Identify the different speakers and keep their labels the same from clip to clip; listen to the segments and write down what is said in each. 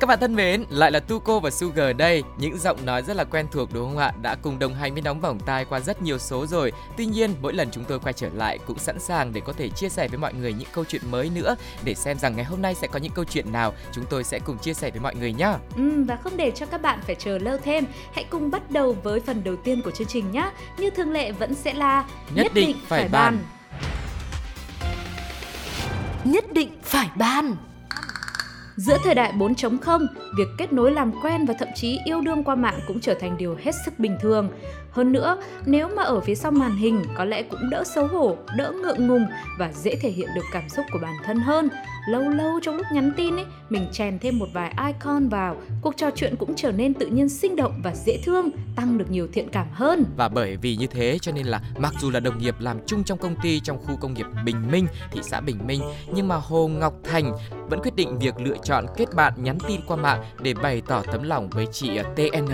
Speaker 1: Các bạn thân mến, lại là Tuko và Sugar đây. Những giọng nói rất là quen thuộc đúng không ạ? Đã cùng đồng hành với nóng bỏng tai qua rất nhiều số rồi. Tuy nhiên, mỗi lần chúng tôi quay trở lại cũng sẵn sàng để có thể chia sẻ với mọi người những câu chuyện mới nữa để xem rằng ngày hôm nay sẽ có những câu chuyện nào chúng tôi sẽ cùng chia sẻ với mọi người nhé.
Speaker 2: Ừ, và không để cho các bạn phải chờ lâu thêm, hãy cùng bắt đầu với phần đầu tiên của chương trình nhé. Như thường lệ vẫn sẽ là
Speaker 1: Nhất định phải bàn.
Speaker 3: Nhất định phải ban
Speaker 2: Giữa thời đại 4.0, việc kết nối làm quen và thậm chí yêu đương qua mạng cũng trở thành điều hết sức bình thường. Hơn nữa, nếu mà ở phía sau màn hình có lẽ cũng đỡ xấu hổ, đỡ ngượng ngùng và dễ thể hiện được cảm xúc của bản thân hơn. Lâu lâu trong lúc nhắn tin ấy, mình chèn thêm một vài icon vào, cuộc trò chuyện cũng trở nên tự nhiên sinh động và dễ thương, tăng được nhiều thiện cảm hơn.
Speaker 1: Và bởi vì như thế cho nên là mặc dù là đồng nghiệp làm chung trong công ty trong khu công nghiệp Bình Minh, thị xã Bình Minh, nhưng mà Hồ Ngọc Thành vẫn quyết định việc lựa chọn kết bạn nhắn tin qua mạng để bày tỏ tấm lòng với chị ờ, TN.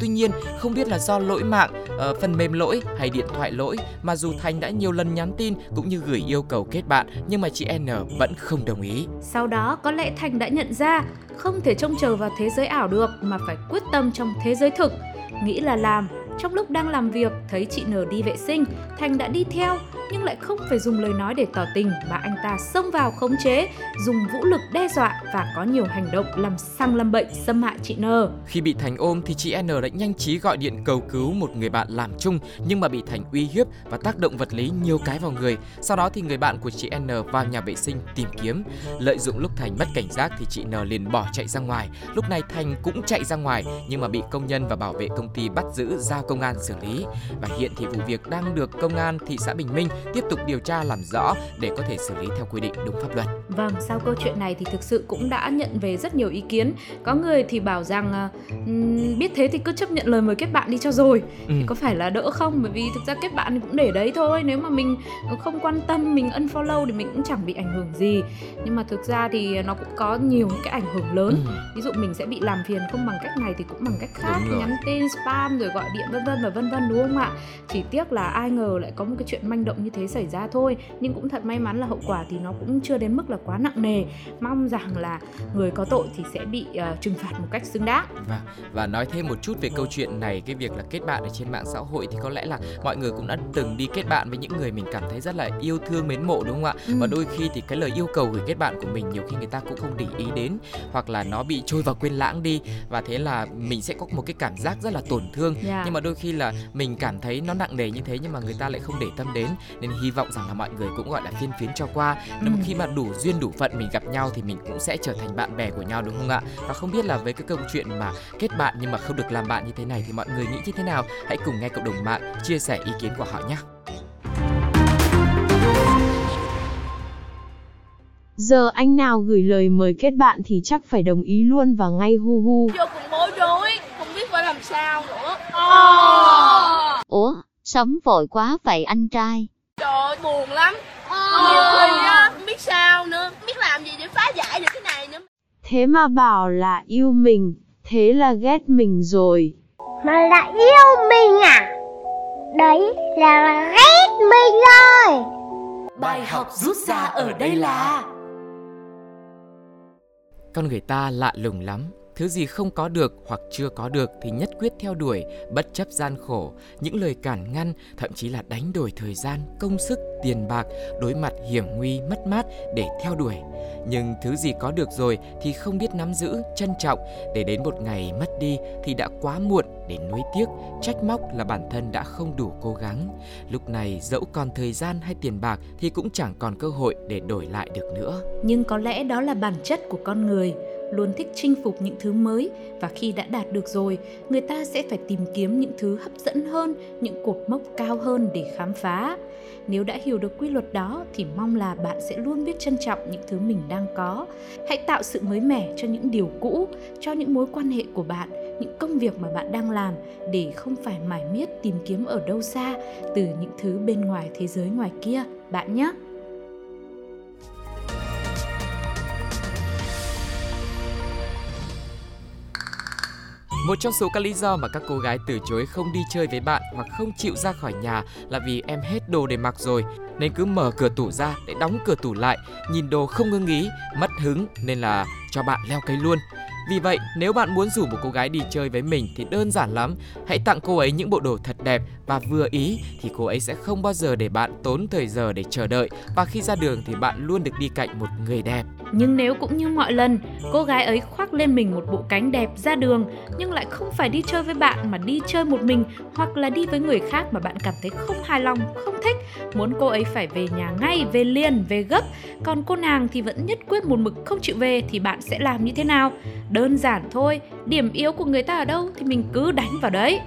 Speaker 1: Tuy nhiên, không biết là do lỗi mạng, ờ, phần mềm lỗi hay điện thoại lỗi mà dù Thành đã nhiều lần nhắn tin cũng như gửi yêu cầu kết bạn nhưng mà chị N vẫn không đồng ý.
Speaker 2: Sau đó có lẽ Thành đã nhận ra không thể trông chờ vào thế giới ảo được mà phải quyết tâm trong thế giới thực. Nghĩ là làm, trong lúc đang làm việc thấy chị N đi vệ sinh, Thành đã đi theo nhưng lại không phải dùng lời nói để tỏ tình mà anh ta xông vào khống chế, dùng vũ lực đe dọa và có nhiều hành động làm sang lâm bệnh xâm hại chị N.
Speaker 1: Khi bị Thành ôm thì chị N đã nhanh trí gọi điện cầu cứu một người bạn làm chung nhưng mà bị Thành uy hiếp và tác động vật lý nhiều cái vào người. Sau đó thì người bạn của chị N vào nhà vệ sinh tìm kiếm. Lợi dụng lúc Thành mất cảnh giác thì chị N liền bỏ chạy ra ngoài. Lúc này Thành cũng chạy ra ngoài nhưng mà bị công nhân và bảo vệ công ty bắt giữ giao công an xử lý. Và hiện thì vụ việc đang được công an thị xã Bình Minh tiếp tục điều tra làm rõ để có thể xử lý theo quy định đúng pháp luật.
Speaker 2: Vâng, sau câu chuyện này thì thực sự cũng đã nhận về rất nhiều ý kiến. Có người thì bảo rằng ừm, biết thế thì cứ chấp nhận lời mời kết bạn đi cho rồi.
Speaker 1: Ừ.
Speaker 2: Thì có phải là đỡ không? Bởi vì thực ra kết bạn thì cũng để đấy thôi. Nếu mà mình không quan tâm, mình unfollow thì mình cũng chẳng bị ảnh hưởng gì. Nhưng mà thực ra thì nó cũng có nhiều những cái ảnh hưởng lớn.
Speaker 1: Ừ.
Speaker 2: Ví dụ mình sẽ bị làm phiền không bằng cách này thì cũng bằng cách khác, nhắn tin spam rồi gọi điện vân vân và vân vân đúng không ạ? Chỉ tiếc là ai ngờ lại có một cái chuyện manh động như thế xảy ra thôi. Nhưng cũng thật may mắn là hậu quả thì nó cũng chưa đến mức là quá nặng nề. Mong rằng là người có tội thì sẽ bị ờ, trừng phạt một cách xứng đáng.
Speaker 1: Và và nói thêm một chút về câu chuyện này, cái việc là kết bạn ở trên mạng xã hội thì có lẽ là mọi người cũng đã từng đi kết bạn với những người mình cảm thấy rất là yêu thương mến mộ đúng không ạ?
Speaker 2: Ừ.
Speaker 1: Và đôi khi thì cái lời yêu cầu gửi kết bạn của mình nhiều khi người ta cũng không để ý đến hoặc là nó bị trôi vào quên lãng đi và thế là mình sẽ có một cái cảm giác rất là tổn thương.
Speaker 2: Dạ.
Speaker 1: Nhưng mà đôi khi là mình cảm thấy nó nặng nề như thế nhưng mà người ta lại không để tâm đến nên hy vọng rằng là mọi người cũng gọi là phiên phiến cho qua. Nếu mà
Speaker 2: Ừ.
Speaker 1: khi mà đủ duyên đủ phận mình gặp nhau thì mình cũng sẽ trở thành bạn bè của nhau đúng không ạ? Và không biết là với cái câu chuyện mà kết bạn nhưng mà không được làm bạn như thế này thì mọi người nghĩ như thế nào? Hãy cùng nghe cộng đồng mạng chia sẻ ý kiến của họ nhé.
Speaker 4: Giờ anh nào gửi lời mời kết bạn thì chắc phải đồng ý luôn và ngay hu hu.
Speaker 5: vô cùng bối rối không biết phải làm sao nữa
Speaker 6: Ủa, sống vội quá vậy anh trai.
Speaker 5: Trời ơi buồn lắm nhiều khi á không biết sao nữa không biết làm gì để phá giải được cái này nữa
Speaker 4: Thế mà bảo là yêu mình, thế là ghét mình rồi.
Speaker 7: mà lại yêu mình à? Đấy là ghét mình rồi.
Speaker 3: Bài học rút ra ở đây là
Speaker 1: Con người ta lạ lùng lắm. Thứ gì không có được hoặc chưa có được thì nhất quyết theo đuổi, bất chấp gian khổ, những lời cản ngăn, thậm chí là đánh đổi thời gian, công sức, tiền bạc, đối mặt hiểm nguy, mất mát để theo đuổi. Nhưng thứ gì có được rồi thì không biết nắm giữ, trân trọng, để đến một ngày mất đi thì đã quá muộn để nuối tiếc, trách móc là bản thân đã không đủ cố gắng. Lúc này dẫu còn thời gian hay tiền bạc thì cũng chẳng còn cơ hội để đổi lại được nữa.
Speaker 2: Nhưng có lẽ đó là bản chất của con người, luôn thích chinh phục những thứ mới và khi đã đạt được rồi, người ta sẽ phải tìm kiếm những thứ hấp dẫn hơn, những cột mốc cao hơn để khám phá. Nếu đã hiểu được quy luật đó thì mong là bạn sẽ luôn biết trân trọng những thứ mình đang có. Hãy tạo sự mới mẻ cho những điều cũ, cho những mối quan hệ của bạn, những công việc mà bạn đang làm để không phải mải miết tìm kiếm ở đâu xa từ những thứ bên ngoài thế giới ngoài kia bạn nhé.
Speaker 1: Một trong số các lý do mà các cô gái từ chối không đi chơi với bạn hoặc không chịu ra khỏi nhà là vì em hết đồ để mặc rồi, nên cứ mở cửa tủ ra để đóng cửa tủ lại, nhìn đồ không ngưng ý, mất hứng nên là cho bạn leo cây luôn. Vì vậy, nếu bạn muốn rủ một cô gái đi chơi với mình thì đơn giản lắm. Hãy tặng cô ấy những bộ đồ thật đẹp và vừa ý thì cô ấy sẽ không bao giờ để bạn tốn thời giờ để chờ đợi và khi ra đường thì bạn luôn được đi cạnh một người đẹp.
Speaker 2: Nhưng nếu cũng như mọi lần, cô gái ấy khoác lên mình một bộ cánh đẹp ra đường nhưng lại không phải đi chơi với bạn mà đi chơi một mình hoặc là đi với người khác mà bạn cảm thấy không hài lòng, không thích, muốn cô ấy phải về nhà ngay, về liền, về gấp, còn cô nàng thì vẫn nhất quyết một mực không chịu về thì bạn sẽ làm như thế nào? Đơn giản thôi, điểm yếu của người ta ở đâu thì mình cứ đánh vào đấy.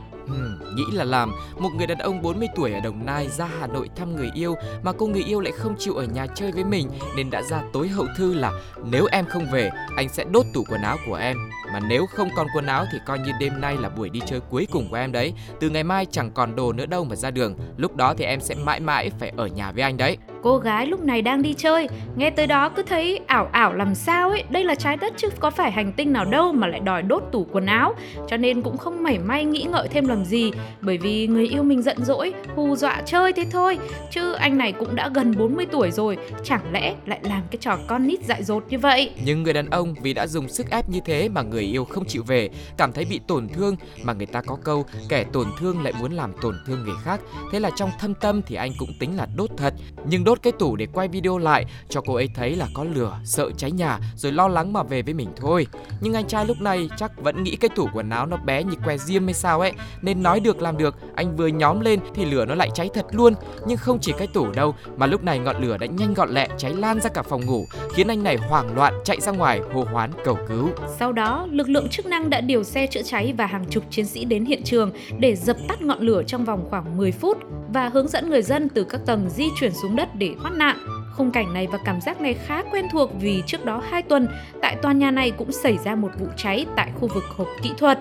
Speaker 1: Nghĩ là làm. Một người đàn ông 40 tuổi ở Đồng Nai ra Hà Nội thăm người yêu mà cô người yêu lại không chịu ở nhà chơi với mình nên đã ra tối hậu thư là nếu em không về, anh sẽ đốt tủ quần áo của em mà nếu không còn quần áo thì coi như đêm nay là buổi đi chơi cuối cùng của em đấy. Từ ngày mai chẳng còn đồ nữa đâu mà ra đường. Lúc đó thì em sẽ mãi mãi phải ở nhà với anh đấy.
Speaker 2: Cô gái lúc này đang đi chơi, nghe tới đó cứ thấy ảo ảo làm sao ấy, đây là trái đất chứ có phải hành tinh nào đâu mà lại đòi đốt tủ quần áo. Cho nên cũng không mảy may nghĩ ngợi thêm làm gì, bởi vì người yêu mình giận dỗi, hù dọa chơi thế thôi. Chứ anh này cũng đã gần 40 tuổi rồi, chẳng lẽ lại làm cái trò con nít dại dột như vậy.
Speaker 1: Nhưng người đàn ông vì đã dùng sức ép như thế mà người người yêu không chịu về, cảm thấy bị tổn thương mà người ta có câu kẻ tổn thương lại muốn làm tổn thương người khác. Thế là trong thâm tâm thì anh cũng tính là đốt thật, nhưng đốt cái tủ để quay video lại cho cô ấy thấy là có lửa, sợ cháy nhà rồi lo lắng mà về với mình thôi. Nhưng anh trai lúc này chắc vẫn nghĩ cái tủ quần áo nó bé như que diêm hay sao ấy nên nói được làm được, anh vừa nhóm lên thì lửa nó lại cháy thật luôn. Nhưng không chỉ cái tủ đâu mà lúc này ngọn lửa đã nhanh gọn lẹ cháy lan ra cả phòng ngủ khiến anh này hoảng loạn chạy ra ngoài hô hoán cầu cứu.
Speaker 2: Sau đó, lực lượng chức năng đã điều xe chữa cháy và hàng chục chiến sĩ đến hiện trường để dập tắt ngọn lửa trong vòng khoảng 10 phút và hướng dẫn người dân từ các tầng di chuyển xuống đất để thoát nạn. Khung cảnh này và cảm giác này khá quen thuộc vì trước đó 2 tuần, tại tòa nhà này cũng xảy ra một vụ cháy tại khu vực hộp kỹ thuật.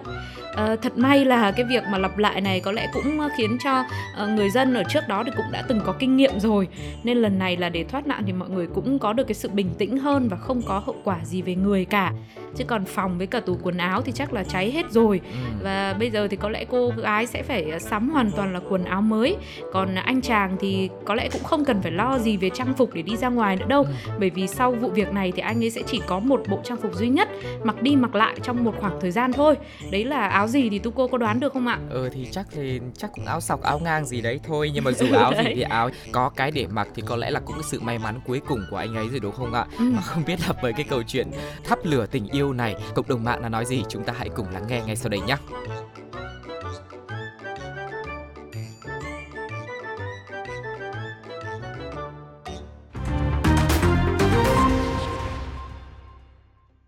Speaker 2: À, thật may là cái việc mà lặp lại này có lẽ cũng ờ, khiến cho uh, người dân ở trước đó thì cũng đã từng có kinh nghiệm rồi nên lần này là để thoát nạn thì mọi người cũng có được cái sự bình tĩnh hơn và không có hậu quả gì về người cả chứ còn phòng với cả tủ quần áo thì chắc là cháy hết rồi
Speaker 1: Ừ.
Speaker 2: và bây giờ thì có lẽ cô gái sẽ phải sắm hoàn toàn là quần áo mới còn anh chàng thì có lẽ cũng không cần phải lo gì về trang phục để đi ra ngoài nữa đâu
Speaker 1: Ừ.
Speaker 2: bởi vì sau vụ việc này thì anh ấy sẽ chỉ có một bộ trang phục duy nhất mặc đi mặc lại trong một khoảng thời gian thôi đấy là áo gì thì tu cô có đoán được không ạ
Speaker 1: Ừ thì chắc thì chắc cũng áo sọc áo ngang gì đấy thôi nhưng mà dù áo gì thì áo có cái để mặc thì có lẽ là cũng cái sự may mắn cuối cùng của anh ấy rồi đúng không ạ?
Speaker 2: Ừ.
Speaker 1: Mà không biết là với cái câu chuyện thắp lửa tình yêu này cộng đồng mạng là nói gì chúng ta hãy cùng lắng nghe ngay sau đây nhé.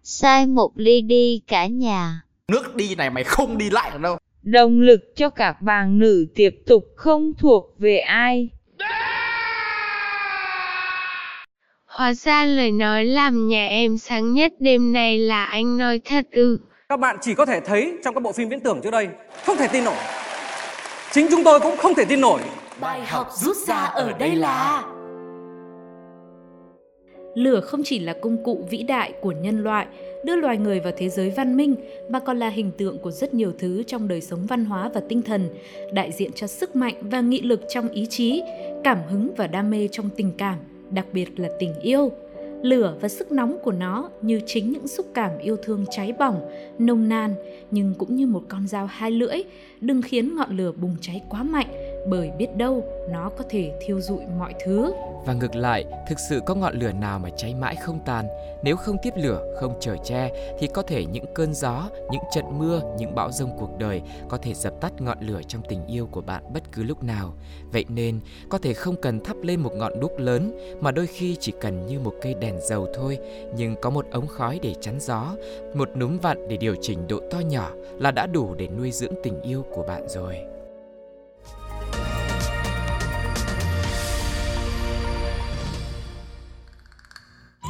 Speaker 6: Sai một ly đi cả nhà.
Speaker 8: Nước đi này mày không đi lại được đâu.
Speaker 4: Động lực cho các bạn nữ tiếp tục không thuộc về ai.
Speaker 9: Hóa ra lời nói làm nhà em sáng nhất đêm nay là anh nói thật ư.
Speaker 10: Các bạn chỉ có thể thấy trong các bộ phim viễn tưởng trước đây, không thể tin nổi. Chính chúng tôi cũng không thể tin nổi.
Speaker 3: Bài học rút ra ở đây là
Speaker 2: Lửa không chỉ là công cụ vĩ đại của nhân loại, đưa loài người vào thế giới văn minh, mà còn là hình tượng của rất nhiều thứ trong đời sống văn hóa và tinh thần, đại diện cho sức mạnh và nghị lực trong ý chí, cảm hứng và đam mê trong tình cảm, đặc biệt là tình yêu. Lửa và sức nóng của nó như chính những xúc cảm yêu thương cháy bỏng, nồng nàn, nhưng cũng như một con dao hai lưỡi, đừng khiến ngọn lửa bùng cháy quá mạnh, bởi biết đâu nó có thể thiêu dụi mọi thứ.
Speaker 1: Và ngược lại, thực sự có ngọn lửa nào mà cháy mãi không tàn, nếu không tiếp lửa, không chở che thì có thể những cơn gió, những trận mưa, những bão rông cuộc đời có thể dập tắt ngọn lửa trong tình yêu của bạn bất cứ lúc nào. Vậy nên, có thể không cần thắp lên một ngọn đuốc lớn mà đôi khi chỉ cần như một cây đèn dầu thôi, nhưng có một ống khói để chắn gió, một núm vặn để điều chỉnh độ to nhỏ là đã đủ để nuôi dưỡng tình yêu của bạn rồi.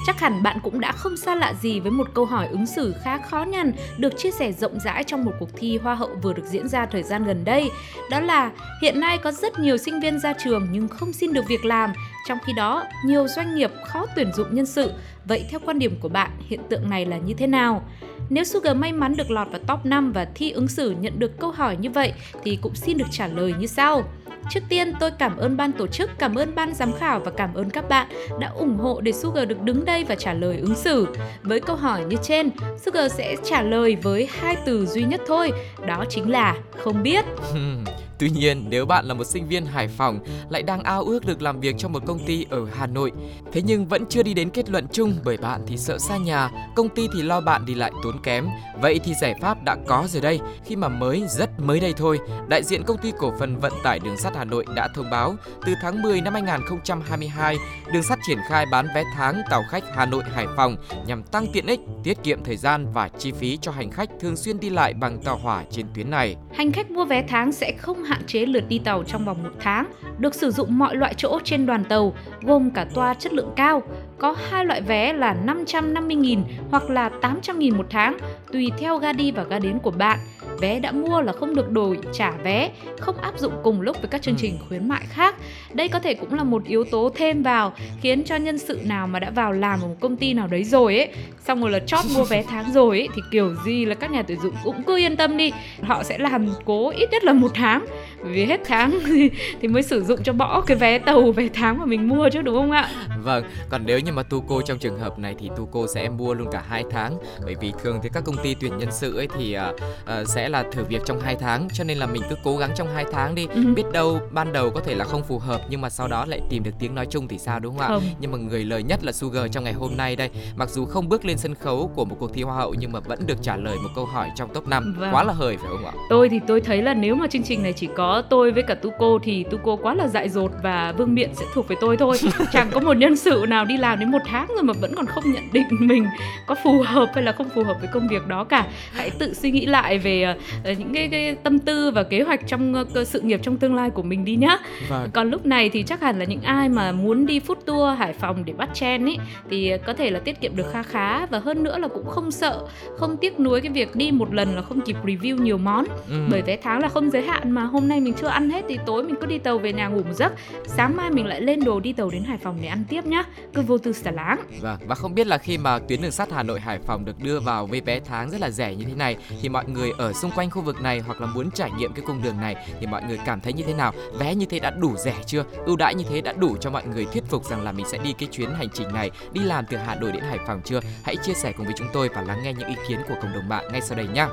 Speaker 2: Chắc hẳn bạn cũng đã không xa lạ gì với một câu hỏi ứng xử khá khó nhằn được chia sẻ rộng rãi trong một cuộc thi Hoa hậu vừa được diễn ra thời gian gần đây. Đó là hiện nay có rất nhiều sinh viên ra trường nhưng không xin được việc làm, trong khi đó nhiều doanh nghiệp khó tuyển dụng nhân sự. Vậy theo quan điểm của bạn, hiện tượng này là như thế nào? Nếu Sugar may mắn được lọt vào top 5 và thi ứng xử nhận được câu hỏi như vậy thì cũng xin được trả lời như sau. Trước tiên tôi cảm ơn ban tổ chức, cảm ơn ban giám khảo và cảm ơn các bạn đã ủng hộ để Sugar được đứng đây và trả lời ứng xử. Với câu hỏi như trên, Sugar sẽ trả lời với hai từ duy nhất thôi, đó chính là không biết.
Speaker 1: Tuy nhiên, nếu bạn là một sinh viên Hải Phòng lại đang ao ước được làm việc trong một công ty ở Hà Nội, thế nhưng vẫn chưa đi đến kết luận chung bởi bạn thì sợ xa nhà, công ty thì lo bạn đi lại tốn kém. Vậy thì giải pháp đã có rồi đây, khi mà mới rất mới đây thôi, đại diện công ty cổ phần vận tải đường sắt Hà Nội đã thông báo từ tháng 10 năm 2022, đường sắt triển khai bán vé tháng tàu khách Hà Nội Hải Phòng nhằm tăng tiện ích, tiết kiệm thời gian và chi phí cho hành khách thường xuyên đi lại bằng tàu hỏa trên tuyến này.
Speaker 2: Hành khách mua vé tháng sẽ không hạn chế lượt đi tàu trong vòng một tháng, được sử dụng mọi loại chỗ trên đoàn tàu, gồm cả toa chất lượng cao. Có hai loại vé là 550.000 hoặc là 800.000 một tháng, tùy theo ga đi và ga đến của bạn vé đã mua là không được đổi trả vé, không áp dụng cùng lúc với các chương trình khuyến mại khác. Đây có thể cũng là một yếu tố thêm vào khiến cho nhân sự nào mà đã vào làm ở một công ty nào đấy rồi ấy, xong rồi là chót mua vé tháng rồi ấy thì kiểu gì là các nhà tuyển dụng cũng cứ yên tâm đi, họ sẽ làm cố ít nhất là một tháng vì hết tháng thì, mới sử dụng cho bỏ cái vé tàu vé tháng mà mình mua chứ đúng không ạ?
Speaker 1: Vâng, còn nếu như mà tu cô trong trường hợp này thì tu cô sẽ mua luôn cả hai tháng bởi vì thường thì các công ty tuyển nhân sự ấy thì uh, uh, sẽ là thử việc trong 2 tháng cho nên là mình cứ cố gắng trong 2 tháng đi ừ. biết đâu ban đầu có thể là không phù hợp nhưng mà sau đó lại tìm được tiếng nói chung thì sao đúng không, không. ạ nhưng mà người lời nhất là Sugar trong ngày hôm nay đây mặc dù không bước lên sân khấu của một cuộc thi hoa hậu nhưng mà vẫn được trả lời một câu hỏi trong top 5 vâng. quá là hời phải không ạ
Speaker 2: tôi thì tôi thấy là nếu mà chương trình này chỉ có tôi với cả Tuco thì Tuco quá là dại dột và Vương Miện sẽ thuộc về tôi thôi chẳng có một nhân sự nào đi làm đến một tháng rồi mà vẫn còn không nhận định mình có phù hợp hay là không phù hợp với công việc đó cả hãy tự suy nghĩ lại về Ờ, những cái, cái tâm tư và kế hoạch trong uh, sự nghiệp trong tương lai của mình đi nhá. Vâng. Còn lúc này thì chắc hẳn là những ai mà muốn đi food tour Hải Phòng để bắt chen ấy thì có thể là tiết kiệm được kha khá và hơn nữa là cũng không sợ, không tiếc nuối cái việc đi một lần là không kịp review nhiều món. Ừ. Bởi vé tháng là không giới hạn mà hôm nay mình chưa ăn hết thì tối mình cứ đi tàu về nhà ngủ một giấc, sáng mai mình lại lên đồ đi tàu đến Hải Phòng để ăn tiếp nhá. Cứ vô tư xả láng.
Speaker 1: Vâng, và không biết là khi mà tuyến đường sắt Hà Nội Hải Phòng được đưa vào với vé tháng rất là rẻ như thế này thì mọi người ở xung quanh khu vực này hoặc là muốn trải nghiệm cái cung đường này thì mọi người cảm thấy như thế nào? Vé như thế đã đủ rẻ chưa? Ưu đãi như thế đã đủ cho mọi người thuyết phục rằng là mình sẽ đi cái chuyến hành trình này, đi làm từ Hà Nội đến Hải Phòng chưa? Hãy chia sẻ cùng với chúng tôi và lắng nghe những ý kiến của cộng đồng mạng ngay sau đây nhé.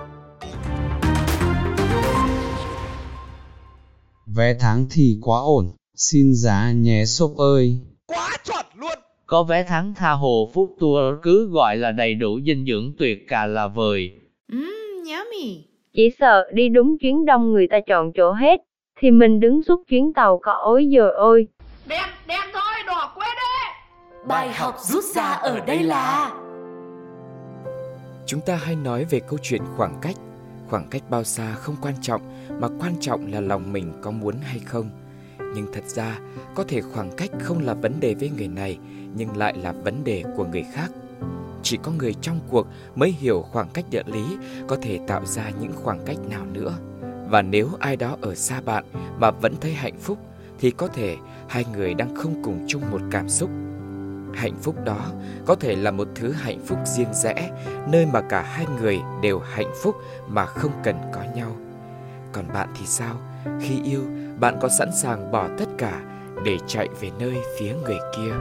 Speaker 11: Vé tháng thì quá ổn, xin giá nhé shop ơi.
Speaker 12: Quá chuẩn luôn.
Speaker 13: Có vé tháng tha hồ Phúc Tour cứ gọi là đầy đủ dinh dưỡng tuyệt cả là vời.
Speaker 3: Mmm, yummy.
Speaker 9: Chỉ sợ đi đúng chuyến đông người ta chọn chỗ hết, thì mình đứng suốt chuyến tàu có ối giờ ôi.
Speaker 5: Đen, đen thôi, đỏ quên đi.
Speaker 3: Bài học rút ra ở đây là
Speaker 1: Chúng ta hay nói về câu chuyện khoảng cách. Khoảng cách bao xa không quan trọng, mà quan trọng là lòng mình có muốn hay không. Nhưng thật ra, có thể khoảng cách không là vấn đề với người này, nhưng lại là vấn đề của người khác chỉ có người trong cuộc mới hiểu khoảng cách địa lý có thể tạo ra những khoảng cách nào nữa. Và nếu ai đó ở xa bạn mà vẫn thấy hạnh phúc thì có thể hai người đang không cùng chung một cảm xúc. Hạnh phúc đó có thể là một thứ hạnh phúc riêng rẽ, nơi mà cả hai người đều hạnh phúc mà không cần có nhau. Còn bạn thì sao? Khi yêu, bạn có sẵn sàng bỏ tất cả để chạy về nơi phía người kia?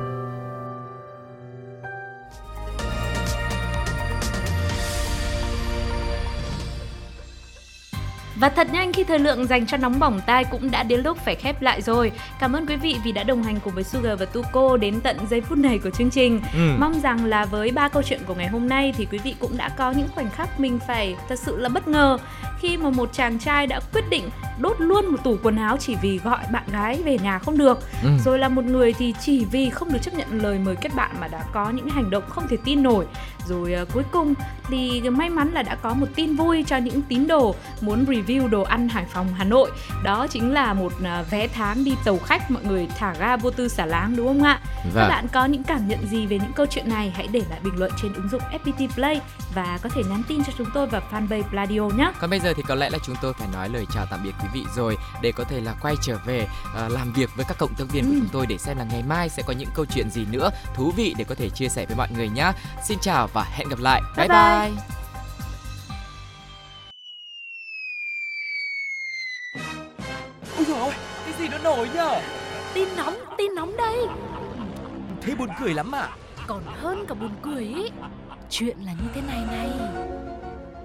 Speaker 2: Và thật nhanh khi thời lượng dành cho nóng bỏng tai cũng đã đến lúc phải khép lại rồi. Cảm ơn quý vị vì đã đồng hành cùng với Sugar và Tuko đến tận giây phút này của chương trình. Ừ. Mong rằng là với ba câu chuyện của ngày hôm nay thì quý vị cũng đã có những khoảnh khắc mình phải thật sự là bất ngờ khi mà một chàng trai đã quyết định đốt luôn một tủ quần áo chỉ vì gọi bạn gái về nhà không được. Ừ. Rồi là một người thì chỉ vì không được chấp nhận lời mời kết bạn mà đã có những hành động không thể tin nổi. Rồi uh, cuối cùng thì may mắn là đã có một tin vui cho những tín đồ muốn review đồ ăn Hải Phòng Hà Nội. Đó chính là một à, vé tháng đi tàu khách mọi người thả ga vô tư xả láng đúng không ạ? Các
Speaker 1: Vâng.
Speaker 2: bạn có những cảm nhận gì về những câu chuyện này hãy để lại bình luận trên ứng dụng FPT Play và có thể nhắn tin cho chúng tôi vào fanpage Pladio nhé.
Speaker 1: Còn bây giờ thì có lẽ là chúng tôi phải nói lời chào tạm biệt quý vị rồi để có thể là quay trở về ờ, làm việc với các cộng tác viên của
Speaker 2: Ừ.
Speaker 1: chúng tôi để xem là ngày mai sẽ có những câu chuyện gì nữa thú vị để có thể chia sẻ với mọi người nhé. Xin chào và hẹn gặp lại.
Speaker 2: Bye
Speaker 1: bye.
Speaker 2: bye.
Speaker 1: bye.
Speaker 12: Ôi dồi ôi, cái gì nó nổi nhở?
Speaker 3: Tin nóng, tin nóng đây
Speaker 12: Thế buồn cười lắm à?
Speaker 3: Còn hơn cả buồn cười ý Chuyện là như thế này này